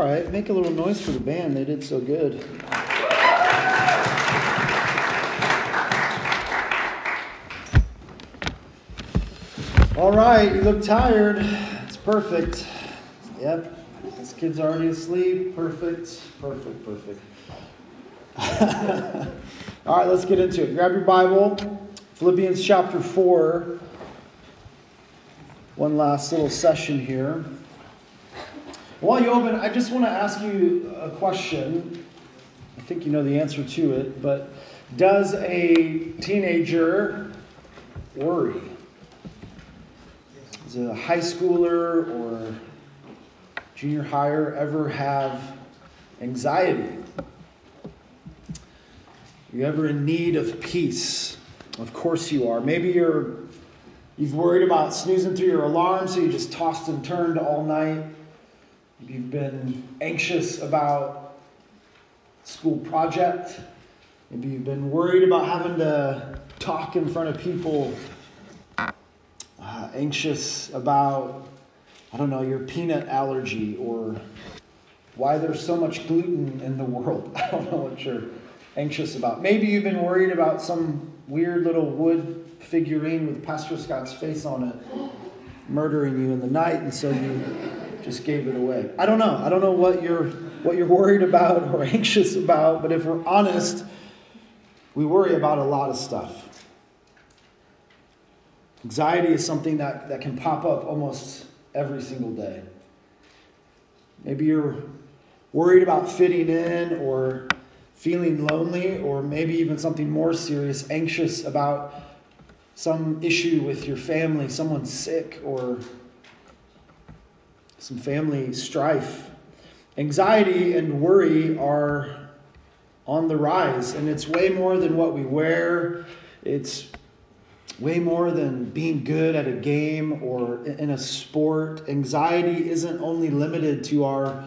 All right, make a little noise for the band. They did so good. All right, you look tired. It's perfect. Yep, this kid's already asleep. Perfect, perfect, perfect. All right, let's get into it. Grab your Bible, Philippians chapter 4. One last little session here. You open, I just want to ask you a question. I think you know the answer to it, but does a teenager worry? Does a high schooler or junior higher ever have anxiety? Are you ever in need of peace? Of course you are. Maybe you're you've worried about snoozing through your alarm, so you just tossed and turned all night. You've been anxious about school project. Maybe you've been worried about having to talk in front of people. Uh, anxious about, I don't know, your peanut allergy or why there's so much gluten in the world. I don't know what you're anxious about. Maybe you've been worried about some weird little wood figurine with Pastor Scott's face on it murdering you in the night, and so you just gave it away. I don't know. I don't know what you're what you're worried about or anxious about, but if we're honest, we worry about a lot of stuff. Anxiety is something that, that can pop up almost every single day. Maybe you're worried about fitting in or feeling lonely, or maybe even something more serious, anxious about some issue with your family, someone sick, or some family strife. Anxiety and worry are on the rise, and it's way more than what we wear. It's way more than being good at a game or in a sport. Anxiety isn't only limited to our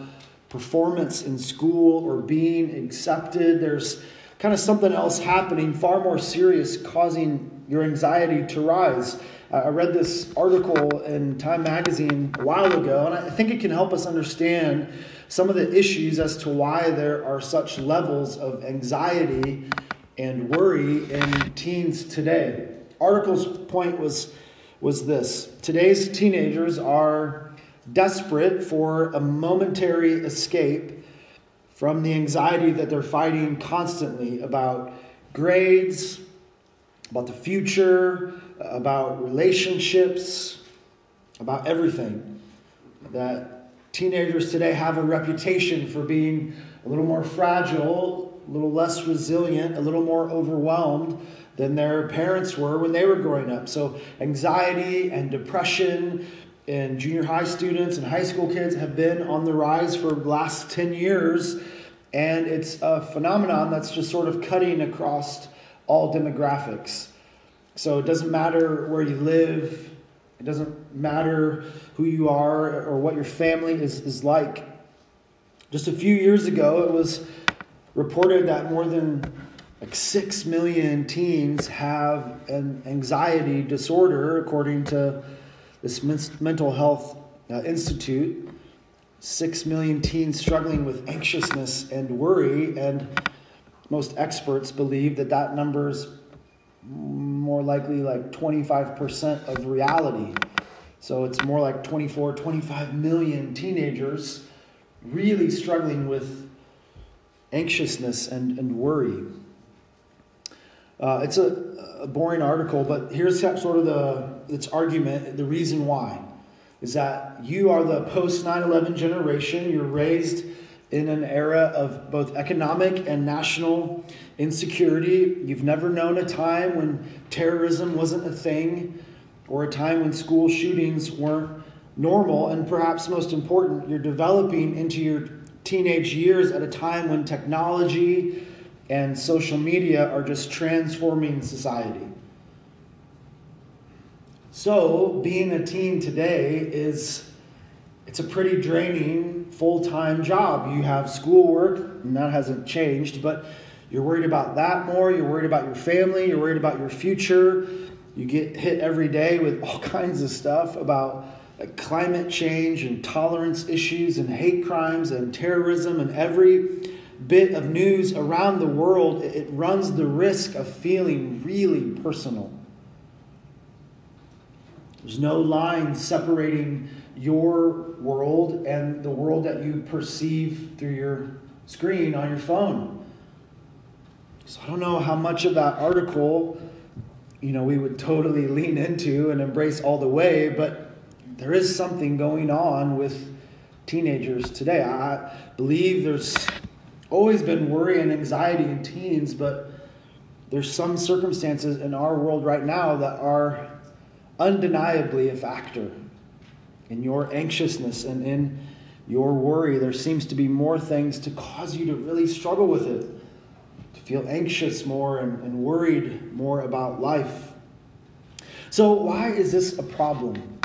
performance in school or being accepted. There's kind of something else happening, far more serious, causing your anxiety to rise. I read this article in Time Magazine a while ago, and I think it can help us understand some of the issues as to why there are such levels of anxiety and worry in teens today. Article's point was, was this today's teenagers are desperate for a momentary escape from the anxiety that they're fighting constantly about grades, about the future, about relationships, about everything. That teenagers today have a reputation for being a little more fragile, a little less resilient, a little more overwhelmed than their parents were when they were growing up. So, anxiety and depression in junior high students and high school kids have been on the rise for the last 10 years. And it's a phenomenon that's just sort of cutting across all demographics. So it doesn't matter where you live, it doesn't matter who you are or what your family is, is like. Just a few years ago, it was reported that more than like 6 million teens have an anxiety disorder, according to this Mental Health uh, Institute. 6 million teens struggling with anxiousness and worry, and most experts believe that that number is more likely like 25% of reality. So it's more like 24, 25 million teenagers really struggling with anxiousness and, and worry. Uh, it's a, a, boring article, but here's sort of the its argument. The reason why is that you are the post 9/11 generation. You're raised in an era of both economic and national insecurity. You've never known a time when terrorism wasn't a thing, or a time when school shootings weren't normal. And perhaps most important, you're developing into your teenage years at a time when technology and social media are just transforming society. So, being a teen today is it's a pretty draining full-time job. You have schoolwork, and that hasn't changed, but you're worried about that more, you're worried about your family, you're worried about your future. You get hit every day with all kinds of stuff about like climate change and tolerance issues and hate crimes and terrorism and every bit of news around the world, it runs the risk of feeling really personal. There's no line separating your world and the world that you perceive through your screen on your phone. So I don't know how much of that article, you know, we would totally lean into and embrace all the way, but there is something going on with teenagers today. I believe there's always been worry and anxiety in teens, but there's some circumstances in our world right now that are undeniably a factor. In your anxiousness and in your worry, there seems to be more things to cause you to really struggle with it, to feel anxious more and, and worried more about life. So, why is this a problem?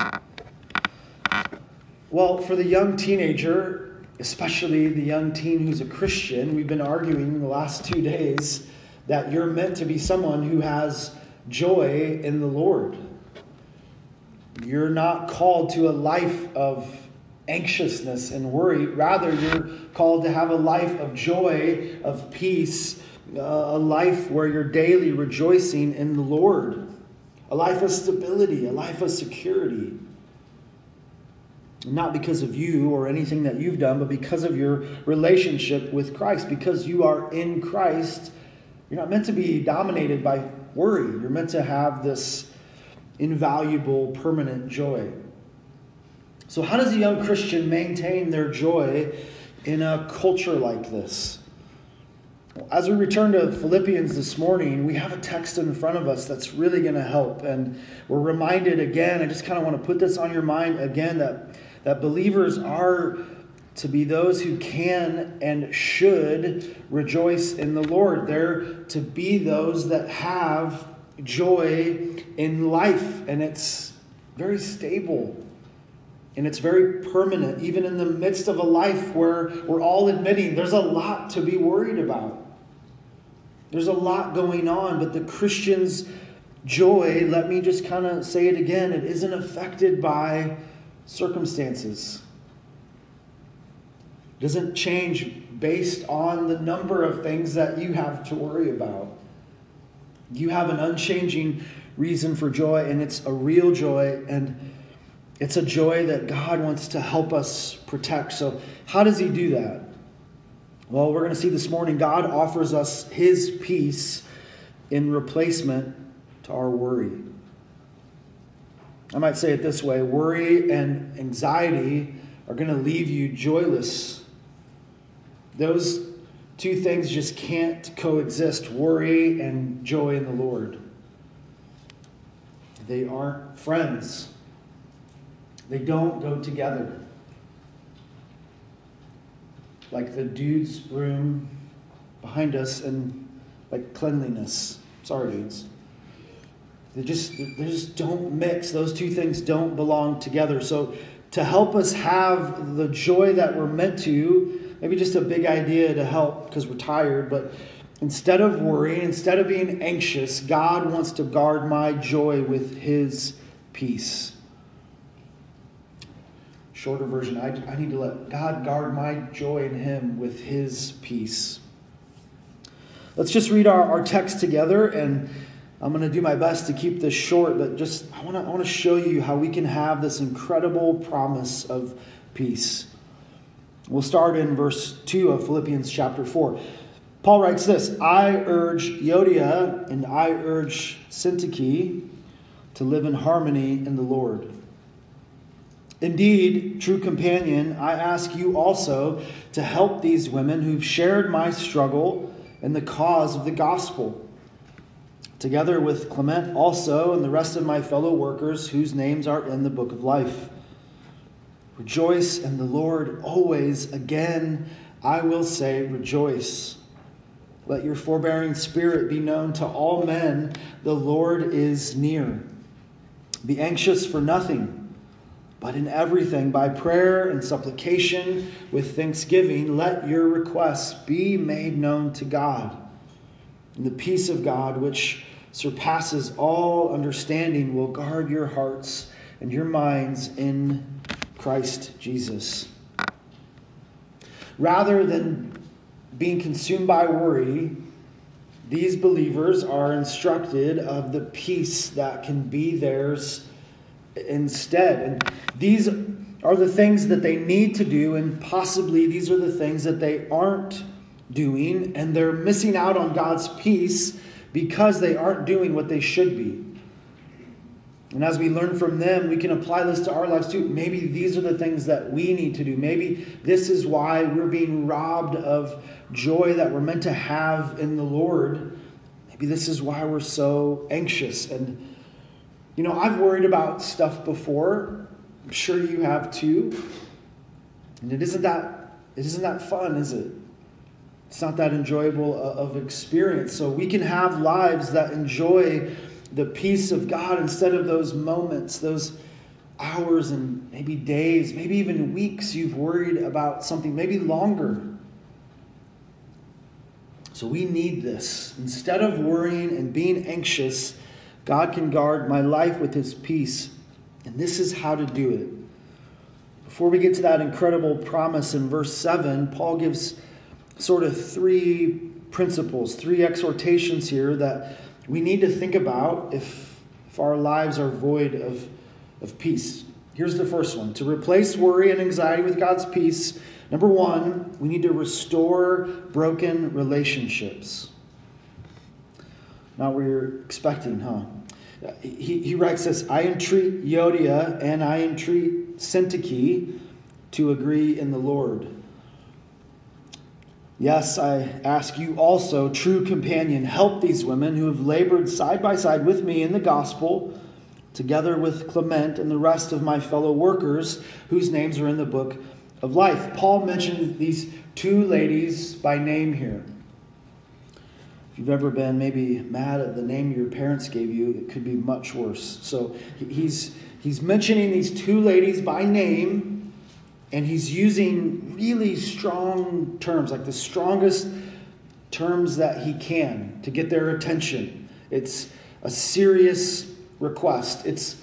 Well, for the young teenager, especially the young teen who's a Christian, we've been arguing the last two days that you're meant to be someone who has joy in the Lord. You're not called to a life of anxiousness and worry. Rather, you're called to have a life of joy, of peace, uh, a life where you're daily rejoicing in the Lord, a life of stability, a life of security. Not because of you or anything that you've done, but because of your relationship with Christ. Because you are in Christ, you're not meant to be dominated by worry. You're meant to have this invaluable, permanent joy. So, how does a young Christian maintain their joy in a culture like this? As we return to Philippians this morning, we have a text in front of us that's really going to help. And we're reminded again, I just kind of want to put this on your mind again that, that believers are to be those who can and should rejoice in the Lord. They're to be those that have joy in life, and it's very stable and it's very permanent, even in the midst of a life where we're all admitting there's a lot to be worried about. There's a lot going on, but the Christian's joy, let me just kind of say it again, it isn't affected by circumstances. It doesn't change based on the number of things that you have to worry about. You have an unchanging reason for joy, and it's a real joy, and it's a joy that God wants to help us protect. So, how does He do that? Well, we're going to see this morning God offers us His peace in replacement to our worry. I might say it this way worry and anxiety are going to leave you joyless. Those two things just can't coexist worry and joy in the Lord. They aren't friends, they don't go together. Like the dude's room behind us and like cleanliness. Sorry, dudes. They just, they just don't mix. Those two things don't belong together. So, to help us have the joy that we're meant to, maybe just a big idea to help because we're tired, but instead of worrying, instead of being anxious, God wants to guard my joy with His peace. Shorter version I, I need to let God guard my joy in Him with His peace. Let's just read our, our text together, and I'm going to do my best to keep this short, but just I want to I want to show you how we can have this incredible promise of peace. We'll start in verse 2 of Philippians chapter 4. Paul writes this I urge Euodia and I urge Syntyche to live in harmony in the Lord. Indeed, true companion, I ask you also to help these women who've shared my struggle in the cause of the gospel, together with Clement also and the rest of my fellow workers whose names are in the book of life. Rejoice in the Lord always. Again, I will say, rejoice. Let your forbearing spirit be known to all men. The Lord is near. Be anxious for nothing, but in everything, by prayer and supplication with thanksgiving, let your requests be made known to God. And the peace of God, which surpasses all understanding, will guard your hearts and your minds in Christ Jesus. Rather than being consumed by worry, these believers are instructed of the peace that can be theirs instead. And these are the things that they need to do, and possibly these are the things that they aren't doing, and they're missing out on God's peace because they aren't doing what they should be. And as we learn from them, we can apply this to our lives too. Maybe these are the things that we need to do. Maybe this is why we're being robbed of joy that we're meant to have in the Lord. Maybe this is why we're so anxious. And, you know, I've worried about stuff before. I'm sure you have too. And it isn't that, it isn't that fun, is it? It's not that enjoyable uh, of experience. So we can have lives that enjoy the peace of God instead of those moments, those hours and maybe days, maybe even weeks you've worried about something, maybe longer. So we need this. Instead of worrying and being anxious, God can guard my life with his peace. And this is how to do it. Before we get to that incredible promise in verse 7, Paul gives sort of three principles, three exhortations here that we need to think about if, if our lives are void of, of peace. Here's the first one to replace worry and anxiety with God's peace. Number one, we need to restore broken relationships. Not what you're expecting, huh? He, he writes this I entreat Euodia and I entreat Syntyche to agree in the Lord. Yes, I ask you also, true companion, help these women who have labored side by side with me in the gospel, together with Clement and the rest of my fellow workers whose names are in the book of life. Paul mentioned these two ladies by name here. If you've ever been maybe mad at the name your parents gave you, it could be much worse. So he's, he's mentioning these two ladies by name and he's using really strong terms, like the strongest terms that he can to get their attention. It's a serious request. It's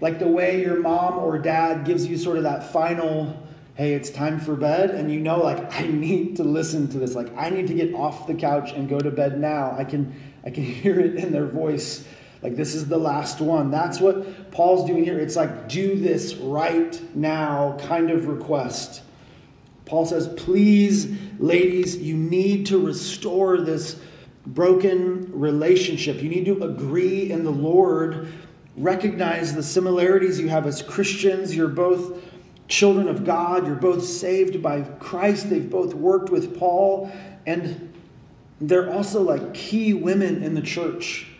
like the way your mom or dad gives you sort of that final, hey, it's time for bed, and you know, like, I need to listen to this. Like, I need to get off the couch and go to bed now. I can, I can hear it in their voice like, this is the last one. That's what Paul's doing here. It's like, do this right now kind of request. Paul says, please, ladies, you need to restore this broken relationship. You need to agree in the Lord, recognize the similarities you have as Christians. You're both children of God, you're both saved by Christ. They've both worked with Paul, and they're also like key women in the church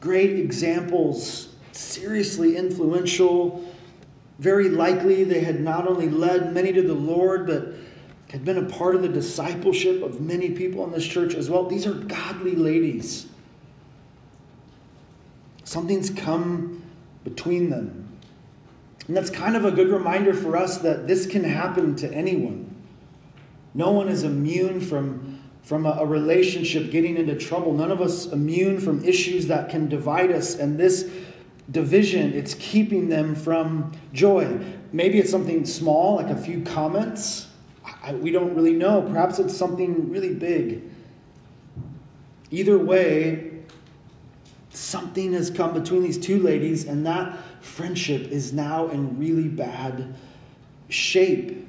great examples, seriously influential. Very likely they had not only led many to the Lord, but had been a part of the discipleship of many people in this church as well. These are godly ladies. Something's come between them. And that's kind of a good reminder for us that this can happen to anyone. No one is immune from from a, a, relationship getting into trouble. None of us immune from issues that can divide us. And this division, it's keeping them from joy. Maybe it's something small, like a few comments. I, we don't really know. Perhaps it's something really big. Either way, something has come between these two ladies, and that friendship is now in really bad shape.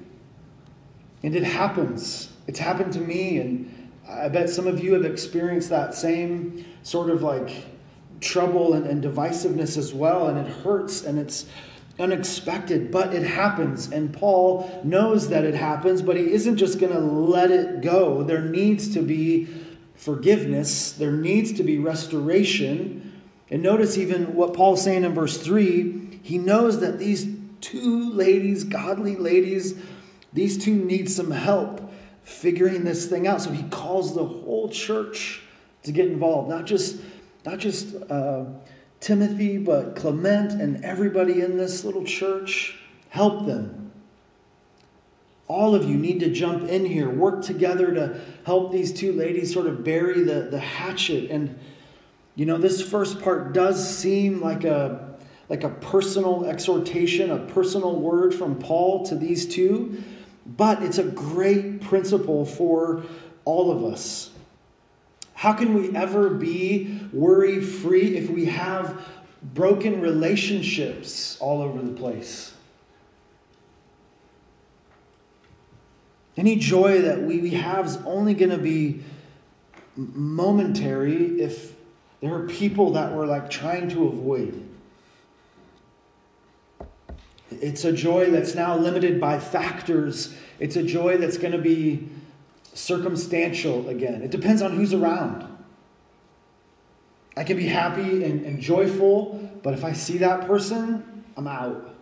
And it happens. It's happened to me, and I bet some of you have experienced that same sort of like trouble and, and divisiveness as well, and it hurts and it's unexpected, but it happens. And Paul knows that it happens, but he isn't just going to let it go. There needs to be forgiveness, there needs to be restoration. And notice even what Paul's saying in verse 3 he knows that these two ladies, godly ladies, these two need some help figuring this thing out. So he calls the whole church to get involved, not just not just uh, Timothy, but Clement and everybody in this little church. Help them. All of you need to jump in here, work together to help these two ladies sort of bury the, the hatchet. And, you know, this first part does seem like a like a personal exhortation, a personal word from Paul to these two, but it's a great principle for all of us. How can we ever be worry free if we have broken relationships all over the place? Any joy that we we have is only going to be momentary if there are people that we're like trying to avoid. It's a joy that's now limited by factors. It's a joy that's going to be circumstantial again. It depends on who's around. I can be happy and, and joyful, but if I see that person, I'm out.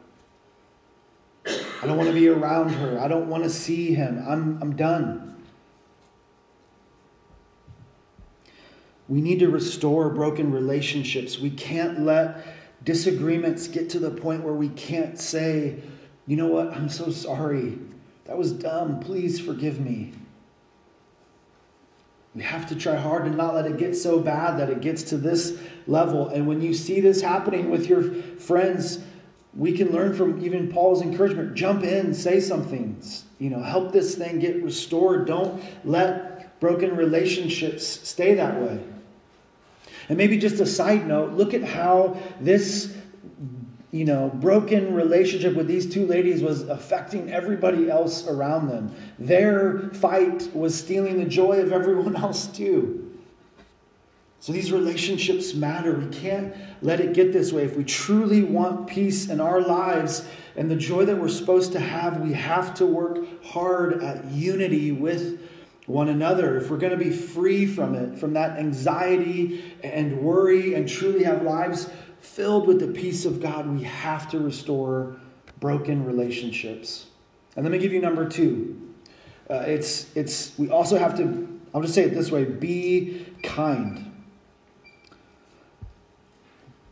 I don't want to be around her. I don't want to see him. I'm, I'm done. We need to restore broken relationships. We can't let disagreements get to the point where we can't say, you know what, I'm so sorry. That was dumb. Please forgive me. We have to try hard to not let it get so bad that it gets to this level. And when you see this happening with your friends, we can learn from even Paul's encouragement. Jump in, say something. You know, help this thing get restored. Don't let broken relationships stay that way. And maybe just a side note, look at how this you know, broken relationship with these two ladies was affecting everybody else around them. Their fight was stealing the joy of everyone else too. So these relationships matter. We can't let it get this way. If we truly want peace in our lives and the joy that we're supposed to have, we have to work hard at unity with one another. If we're going to be free from it, from that anxiety and worry, and truly have lives filled with the peace of God, we have to restore broken relationships. And let me give you number two. Uh, it's, it's, we also have to, I'll just say it this way be kind.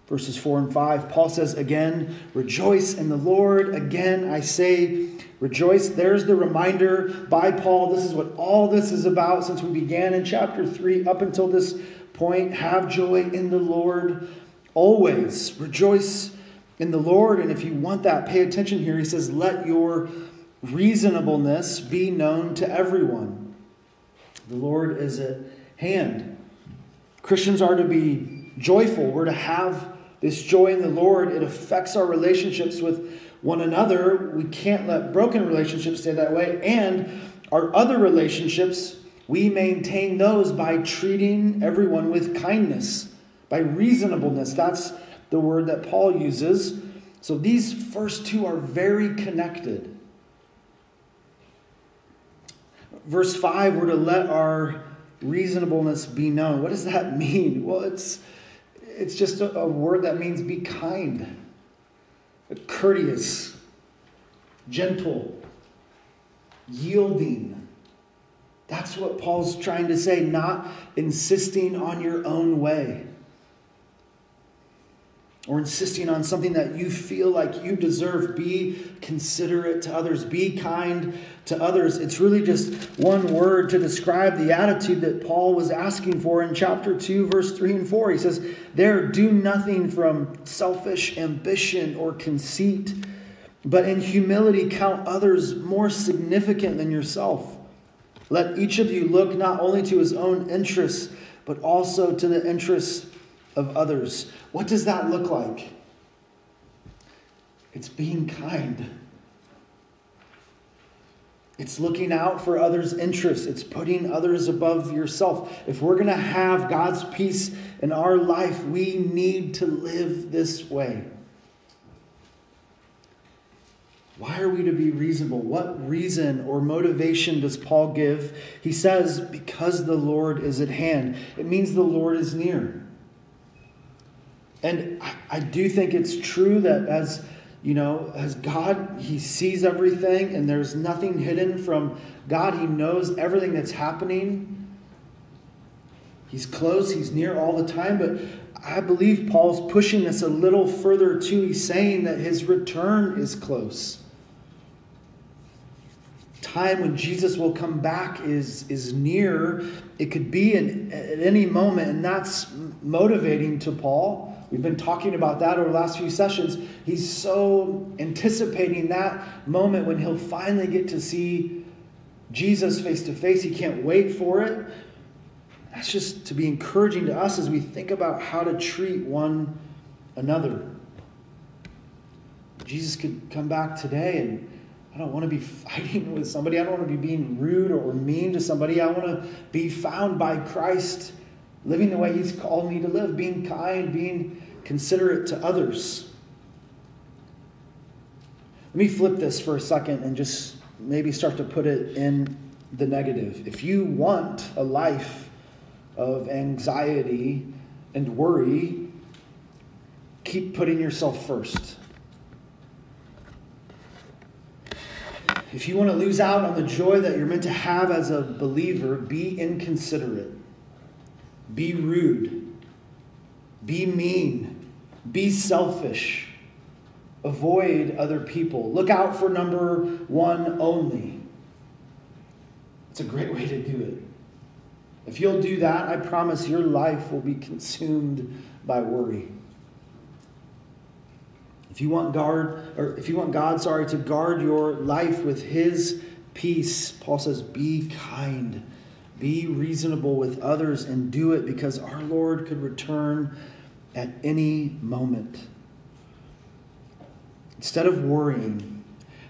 Verses 4 and 5, Paul says again, Rejoice in the Lord. Again, I say, Rejoice. There's the reminder by Paul. This is what all this is about since we began in chapter 3 up until this point. Have joy in the Lord always. Rejoice in the Lord. And if you want that, pay attention here. He says, Let your reasonableness be known to everyone. The Lord is at hand. Christians are to be joyful. We're to have this joy in the Lord. It affects our relationships with one another. We can't let broken relationships stay that way. And our other relationships, we maintain those by treating everyone with kindness, by reasonableness. That's the word that Paul uses. So these first two are very connected. Verse 5, we're to let our reasonableness be known. What does that mean? Well, it's, it's just a, a word that means be kind courteous, gentle, yielding. That's what Paul's trying to say, not insisting on your own way or insisting on something that you feel like you deserve. Be considerate to others, be kind to others. It's really just one word to describe the attitude that Paul was asking for in chapter 2, verse 3 and 4. He says, There, do nothing from selfish ambition or conceit, but in humility count others more significant than yourself. Let each of you look not only to his own interests, but also to the interests of others. What does that look like? It's being kind. It's looking out for others' interests. It's putting others above yourself. If we're going to have God's peace in our life, we need to live this way. Why are we to be reasonable? What reason or motivation does Paul give? He says, because the Lord is at hand. It means the Lord is near. And I do think it's true that as you know, as God, He sees everything and there's nothing hidden from God. He knows everything that's happening. He's close, He's near all the time. But I believe Paul's pushing this a little further too. He's saying that His return is close. Time when Jesus will come back is, is near. It could be in, at any moment, and that's motivating to Paul. We've been talking about that over the last few sessions. He's so anticipating that moment when he'll finally get to see Jesus face to face. He can't wait for it. That's just to be encouraging to us as we think about how to treat one another. Jesus could come back today and I don't want to be fighting with somebody. I don't want to be being rude or mean to somebody. I want to be found by Christ, living the way He's called me to live, being kind, being considerate to others. Let me flip this for a second and just maybe start to put it in the negative. If you want a life of anxiety and worry, keep putting yourself first. If you want to lose out on the joy that you're meant to have as a believer, be inconsiderate, be rude, be mean, be selfish, avoid other people, look out for number one only. It's a great way to do it. If you'll do that, I promise your life will be consumed by worry. If you want guard or if you want God, sorry, to guard your life with his peace, Paul says, be kind. Be reasonable with others and do it because our Lord could return at any moment. Instead of worrying,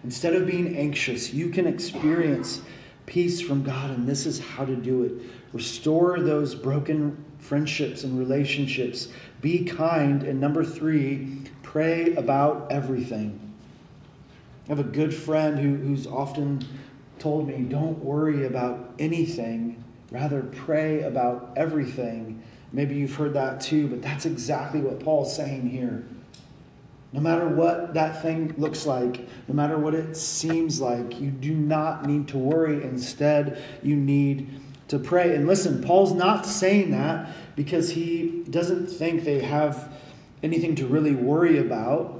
instead of being anxious, you can experience peace from God, and this is how to do it. Restore those broken friendships and relationships. Be kind. And number three, Pray about everything. I have a good friend who, who's often told me, don't worry about anything, rather pray about everything. Maybe you've heard that too, but that's exactly what Paul's saying here. No matter what that thing looks like, no matter what it seems like, you do not need to worry. Instead, you need to pray. And listen, Paul's not saying that because he doesn't think they have anything to really worry about.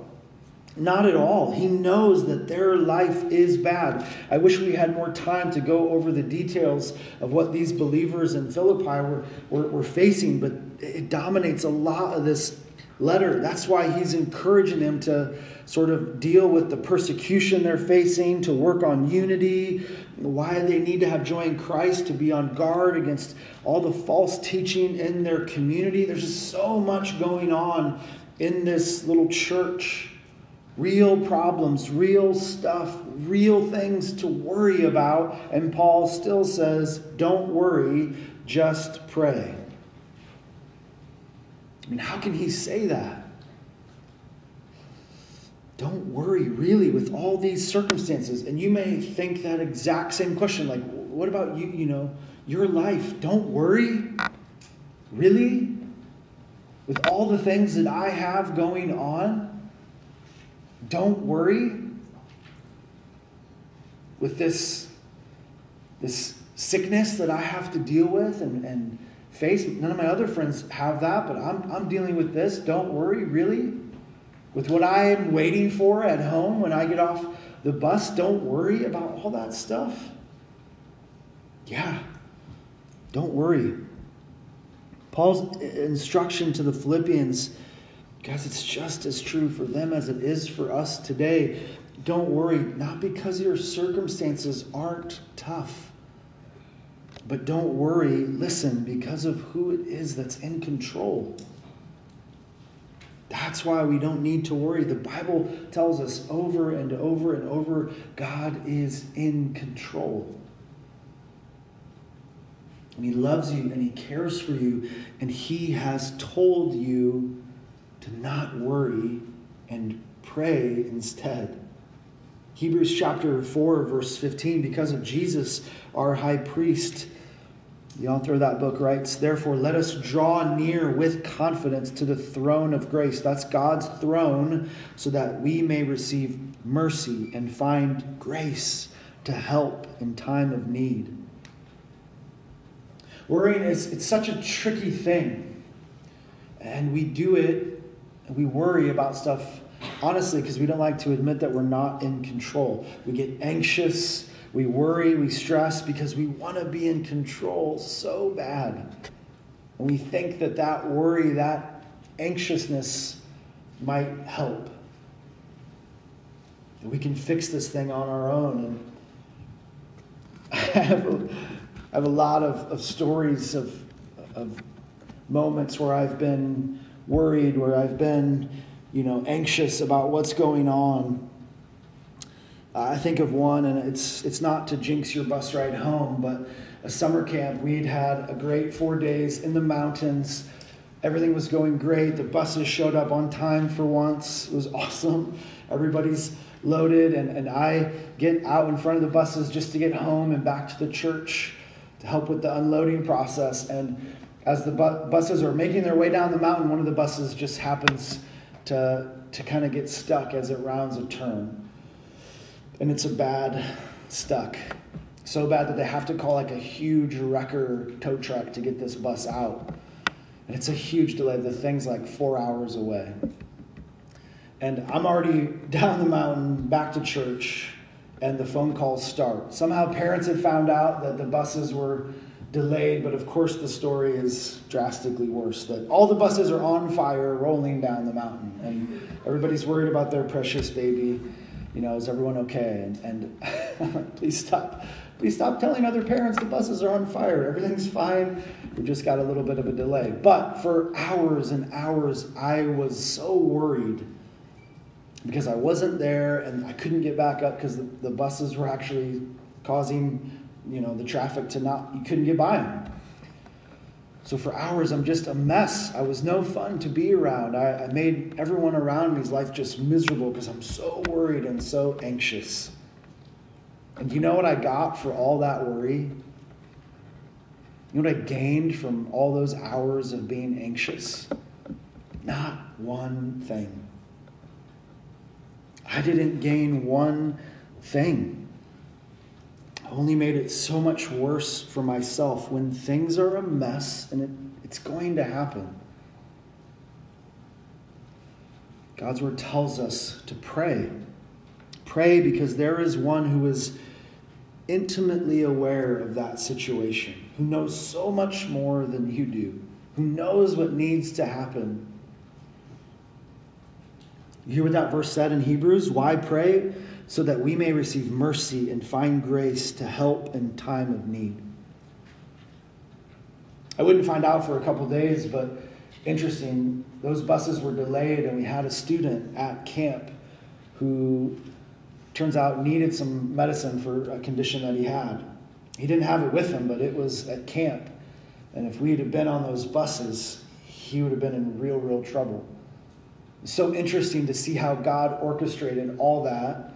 Not at all. He knows that their life is bad. I wish we had more time to go over the details of what these believers in Philippi were, were, were facing, but it dominates a lot of this letter. That's why he's encouraging them to sort of deal with the persecution they're facing, to work on unity, why they need to have joy in Christ, to be on guard against all the false teaching in their community. There's just so much going on in this little church. Real problems, real stuff, real things to worry about. And Paul still says, don't worry, just pray. I mean, how can he say that? Don't worry, really, with all these circumstances. And you may think that exact same question like, what about you, you know, your life? Don't worry. Really? with all the things that I have going on, don't worry with this, this sickness that I have to deal with and, and face. None of my other friends have that, but I'm, I'm dealing with this. Don't worry, really. With what I am waiting for at home when I get off the bus, don't worry about all that stuff. Yeah, don't worry. Paul's instruction to the Philippians, guys, it's just as true for them as it is for us today. Don't worry, not because your circumstances aren't tough, but don't worry, listen, because of who it is that's in control. That's why we don't need to worry. The Bible tells us over and over and over God is in control. And He loves you and He cares for you. And He has told you to not worry and pray instead. Hebrews chapter 4, verse 15 because of Jesus, our high priest, the author of that book writes, Therefore, let us draw near with confidence to the throne of grace. That's God's throne, so that we may receive mercy and find grace to help in time of need. Worrying is it's such a tricky thing. And we do it we worry about stuff honestly because we don't like to admit that we're not in control. We get anxious, we worry, we stress because we want to be in control so bad. And we think that that worry, that anxiousness might help. That we can fix this thing on our own. And I have a, I have a lot of, of stories of, of moments where I've been worried, where I've been, you know, anxious about what's going on. Uh, I think of one, and it's it's not to jinx your bus ride home, but a summer camp. We'd had a great four days in the mountains. Everything was going great. The buses showed up on time for once. It was awesome. Everybody's loaded, and, and I get out in front of the buses just to get home and back to the church to help with the unloading process. And as the bu- buses are making their way down the mountain, one of the buses just happens to, to kind of get stuck as it rounds a turn. And it's a bad stuck. So bad that they have to call like a huge wrecker tow truck to get this bus out. And it's a huge delay. The thing's like four hours away. And I'm already down the mountain back to church, and the phone calls start. Somehow parents had found out that the buses were delayed, but of course the story is drastically worse. That all the buses are on fire rolling down the mountain, and everybody's worried about their precious baby. You know, is everyone okay? And, and please stop. Please stop telling other parents the buses are on fire. Everything's fine. We just got a little bit of a delay. But for hours and hours, I was so worried because I wasn't there and I couldn't get back up because the, the buses were actually causing, you know, the traffic to not, you couldn't get by them. So for hours, I'm just a mess. I was no fun to be around. I, I made everyone around me's life just miserable because I'm so worried and so anxious. And you know what I got for all that worry? You know what I gained from all those hours of being anxious? Not one thing. I didn't gain one thing. Only made it so much worse for myself when things are a mess and it, it's going to happen. God's word tells us to pray. Pray because there is one who is intimately aware of that situation, who knows so much more than you do, who knows what needs to happen. You hear what that verse said in Hebrews? Why pray? So that we may receive mercy and find grace to help in time of need. I wouldn't find out for a couple days, but interesting, those buses were delayed, and we had a student at camp who turns out needed some medicine for a condition that he had. He didn't have it with him, but it was at camp. And if we had been on those buses, he would have been in real, real trouble. It's so interesting to see how God orchestrated all that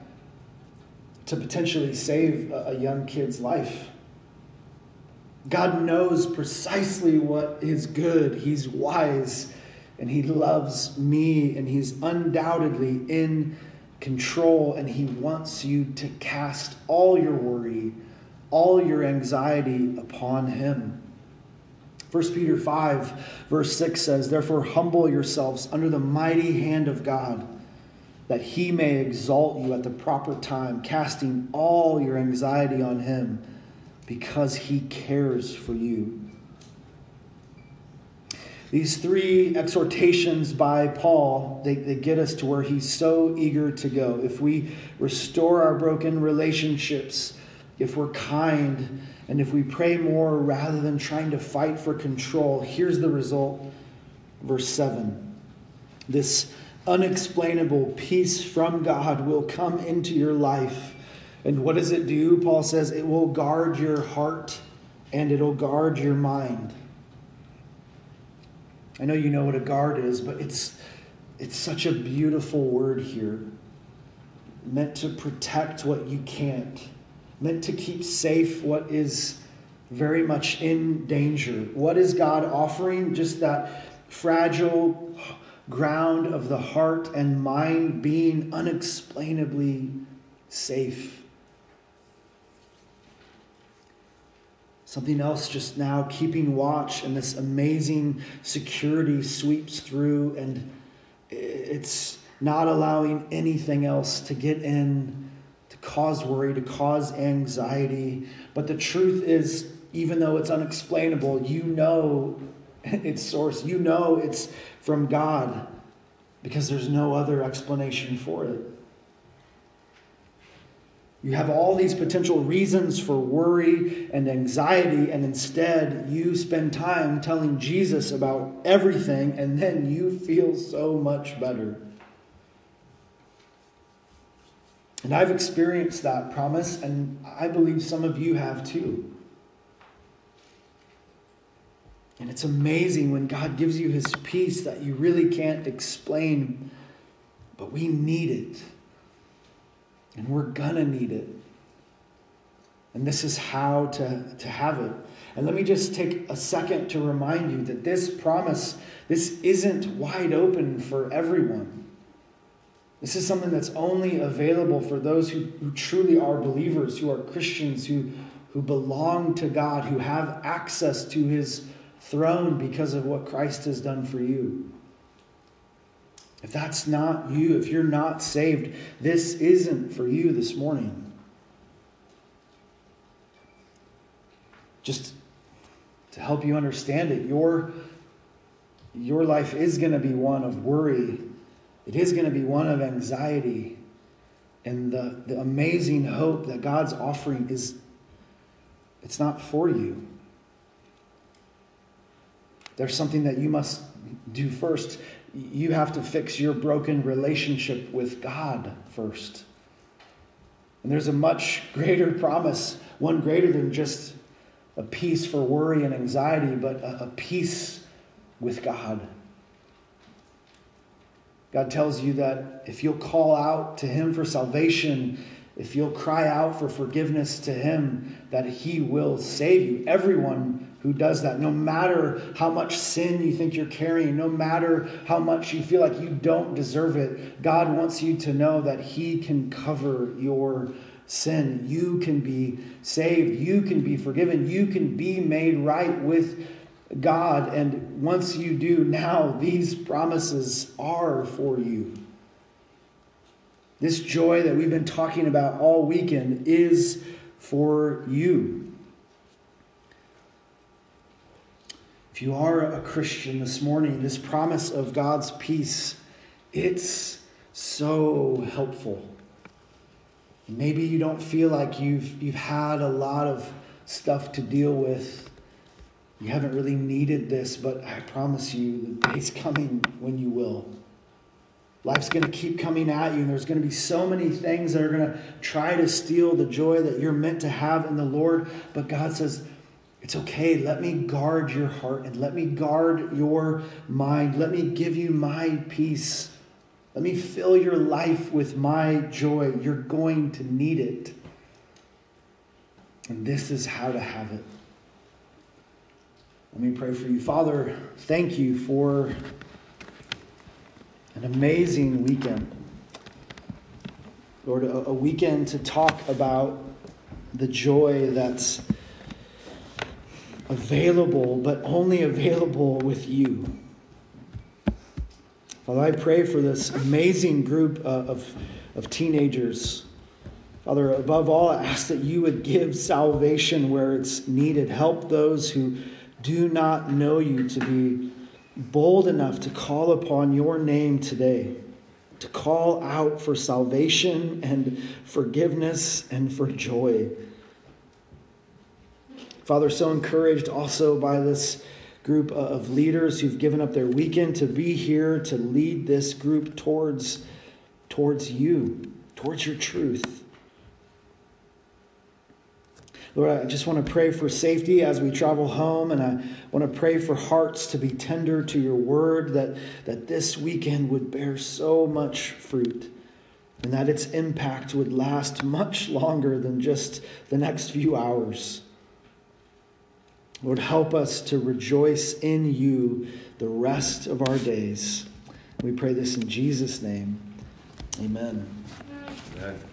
to potentially save a young kid's life. God knows precisely what is good. He's wise and He loves me and He's undoubtedly in control and He wants you to cast all your worry, all your anxiety upon Him. 1 Peter 5, verse 6 says, Therefore, humble yourselves under the mighty hand of God, that he may exalt you at the proper time, casting all your anxiety on him, because he cares for you. These three exhortations by Paul, they, they get us to where he's so eager to go. If we restore our broken relationships, if we're kind, and if we pray more rather than trying to fight for control, here's the result. Verse 7 This unexplainable peace from God will come into your life. And what does it do? Paul says it will guard your heart and it'll guard your mind. I know you know what a guard is, but it's, it's such a beautiful word here, meant to protect what you can't meant to keep safe what is very much in danger. What is God offering? Just that fragile ground of the heart and mind being unexplainably safe. Something else just now keeping watch, and this amazing security sweeps through, and it's not allowing anything else to get in to cause worry, to cause anxiety. But the truth is, even though it's unexplainable, you know its source. You know it's from God because there's no other explanation for it. You have all these potential reasons for worry and anxiety, and instead you spend time telling Jesus about everything, and then you feel so much better. And I've experienced that promise, and I believe some of you have too. And it's amazing when God gives you his peace that you really can't explain, but we need it. And we're to need it. And this is how to, to have it. And let me just take a second to remind you that this promise, this isn't wide open for everyone. This is something that's only available for those who, who truly are believers, who are Christians, who, who belong to God, who have access to his throne because of what Christ has done for you. If that's not you, if you're not saved, this isn't for you this morning. Just to help you understand it, your, your life is going to be one of worry, it is going to be one of anxiety. And the, the amazing hope that God's offering is it's not for you. There's something that you must do first you have to fix your broken relationship with God first. And there's a much greater promise, one greater than just a peace for worry and anxiety, but a, a peace with God. God tells you that if you'll call out to Him for salvation, if you'll cry out for forgiveness to Him, that He will save you. Everyone who does that. No matter how much sin you think you're carrying, no matter how much you feel like you don't deserve it, God wants you to know that He can cover your sin. You can be saved. You can be forgiven. You can be made right with God. And once you do, now these promises are for you. This joy that we've been talking about all weekend is for you. If you are a Christian this morning, this promise of God's peace, it's so helpful. Maybe you don't feel like you've, you've had a lot of stuff to deal with. You haven't really needed this, but I promise you, the day's coming when you will. Life's going to keep coming at you, and there's going to be so many things that are going to try to steal the joy that you're meant to have in the Lord. But God says, it's okay. Let me guard your heart and let me guard your mind. Let me give you my peace. Let me fill your life with my joy. You're going to need it. And this is how to have it. Let me pray for you. Father, thank you for an amazing weekend. Lord, a, weekend to talk about the joy that's available, but only available with you. Father, I pray for this amazing group uh, of, of teenagers. Father, above all, I ask that you would give salvation where it's needed. Help those who do not know you to be bold enough to call upon your name today, to call out for salvation and forgiveness and for joy. Father, so encouraged also by this group of leaders who've given up their weekend to be here to lead this group towards, towards you, towards your truth. Lord, I just want to pray for safety as we travel home, and I want to pray for hearts to be tender to your word, that, that this weekend would bear so much fruit, and that its impact would last much longer than just the next few hours. Lord, help us to rejoice in you the rest of our days. We pray this in Jesus' name. Amen. Amen.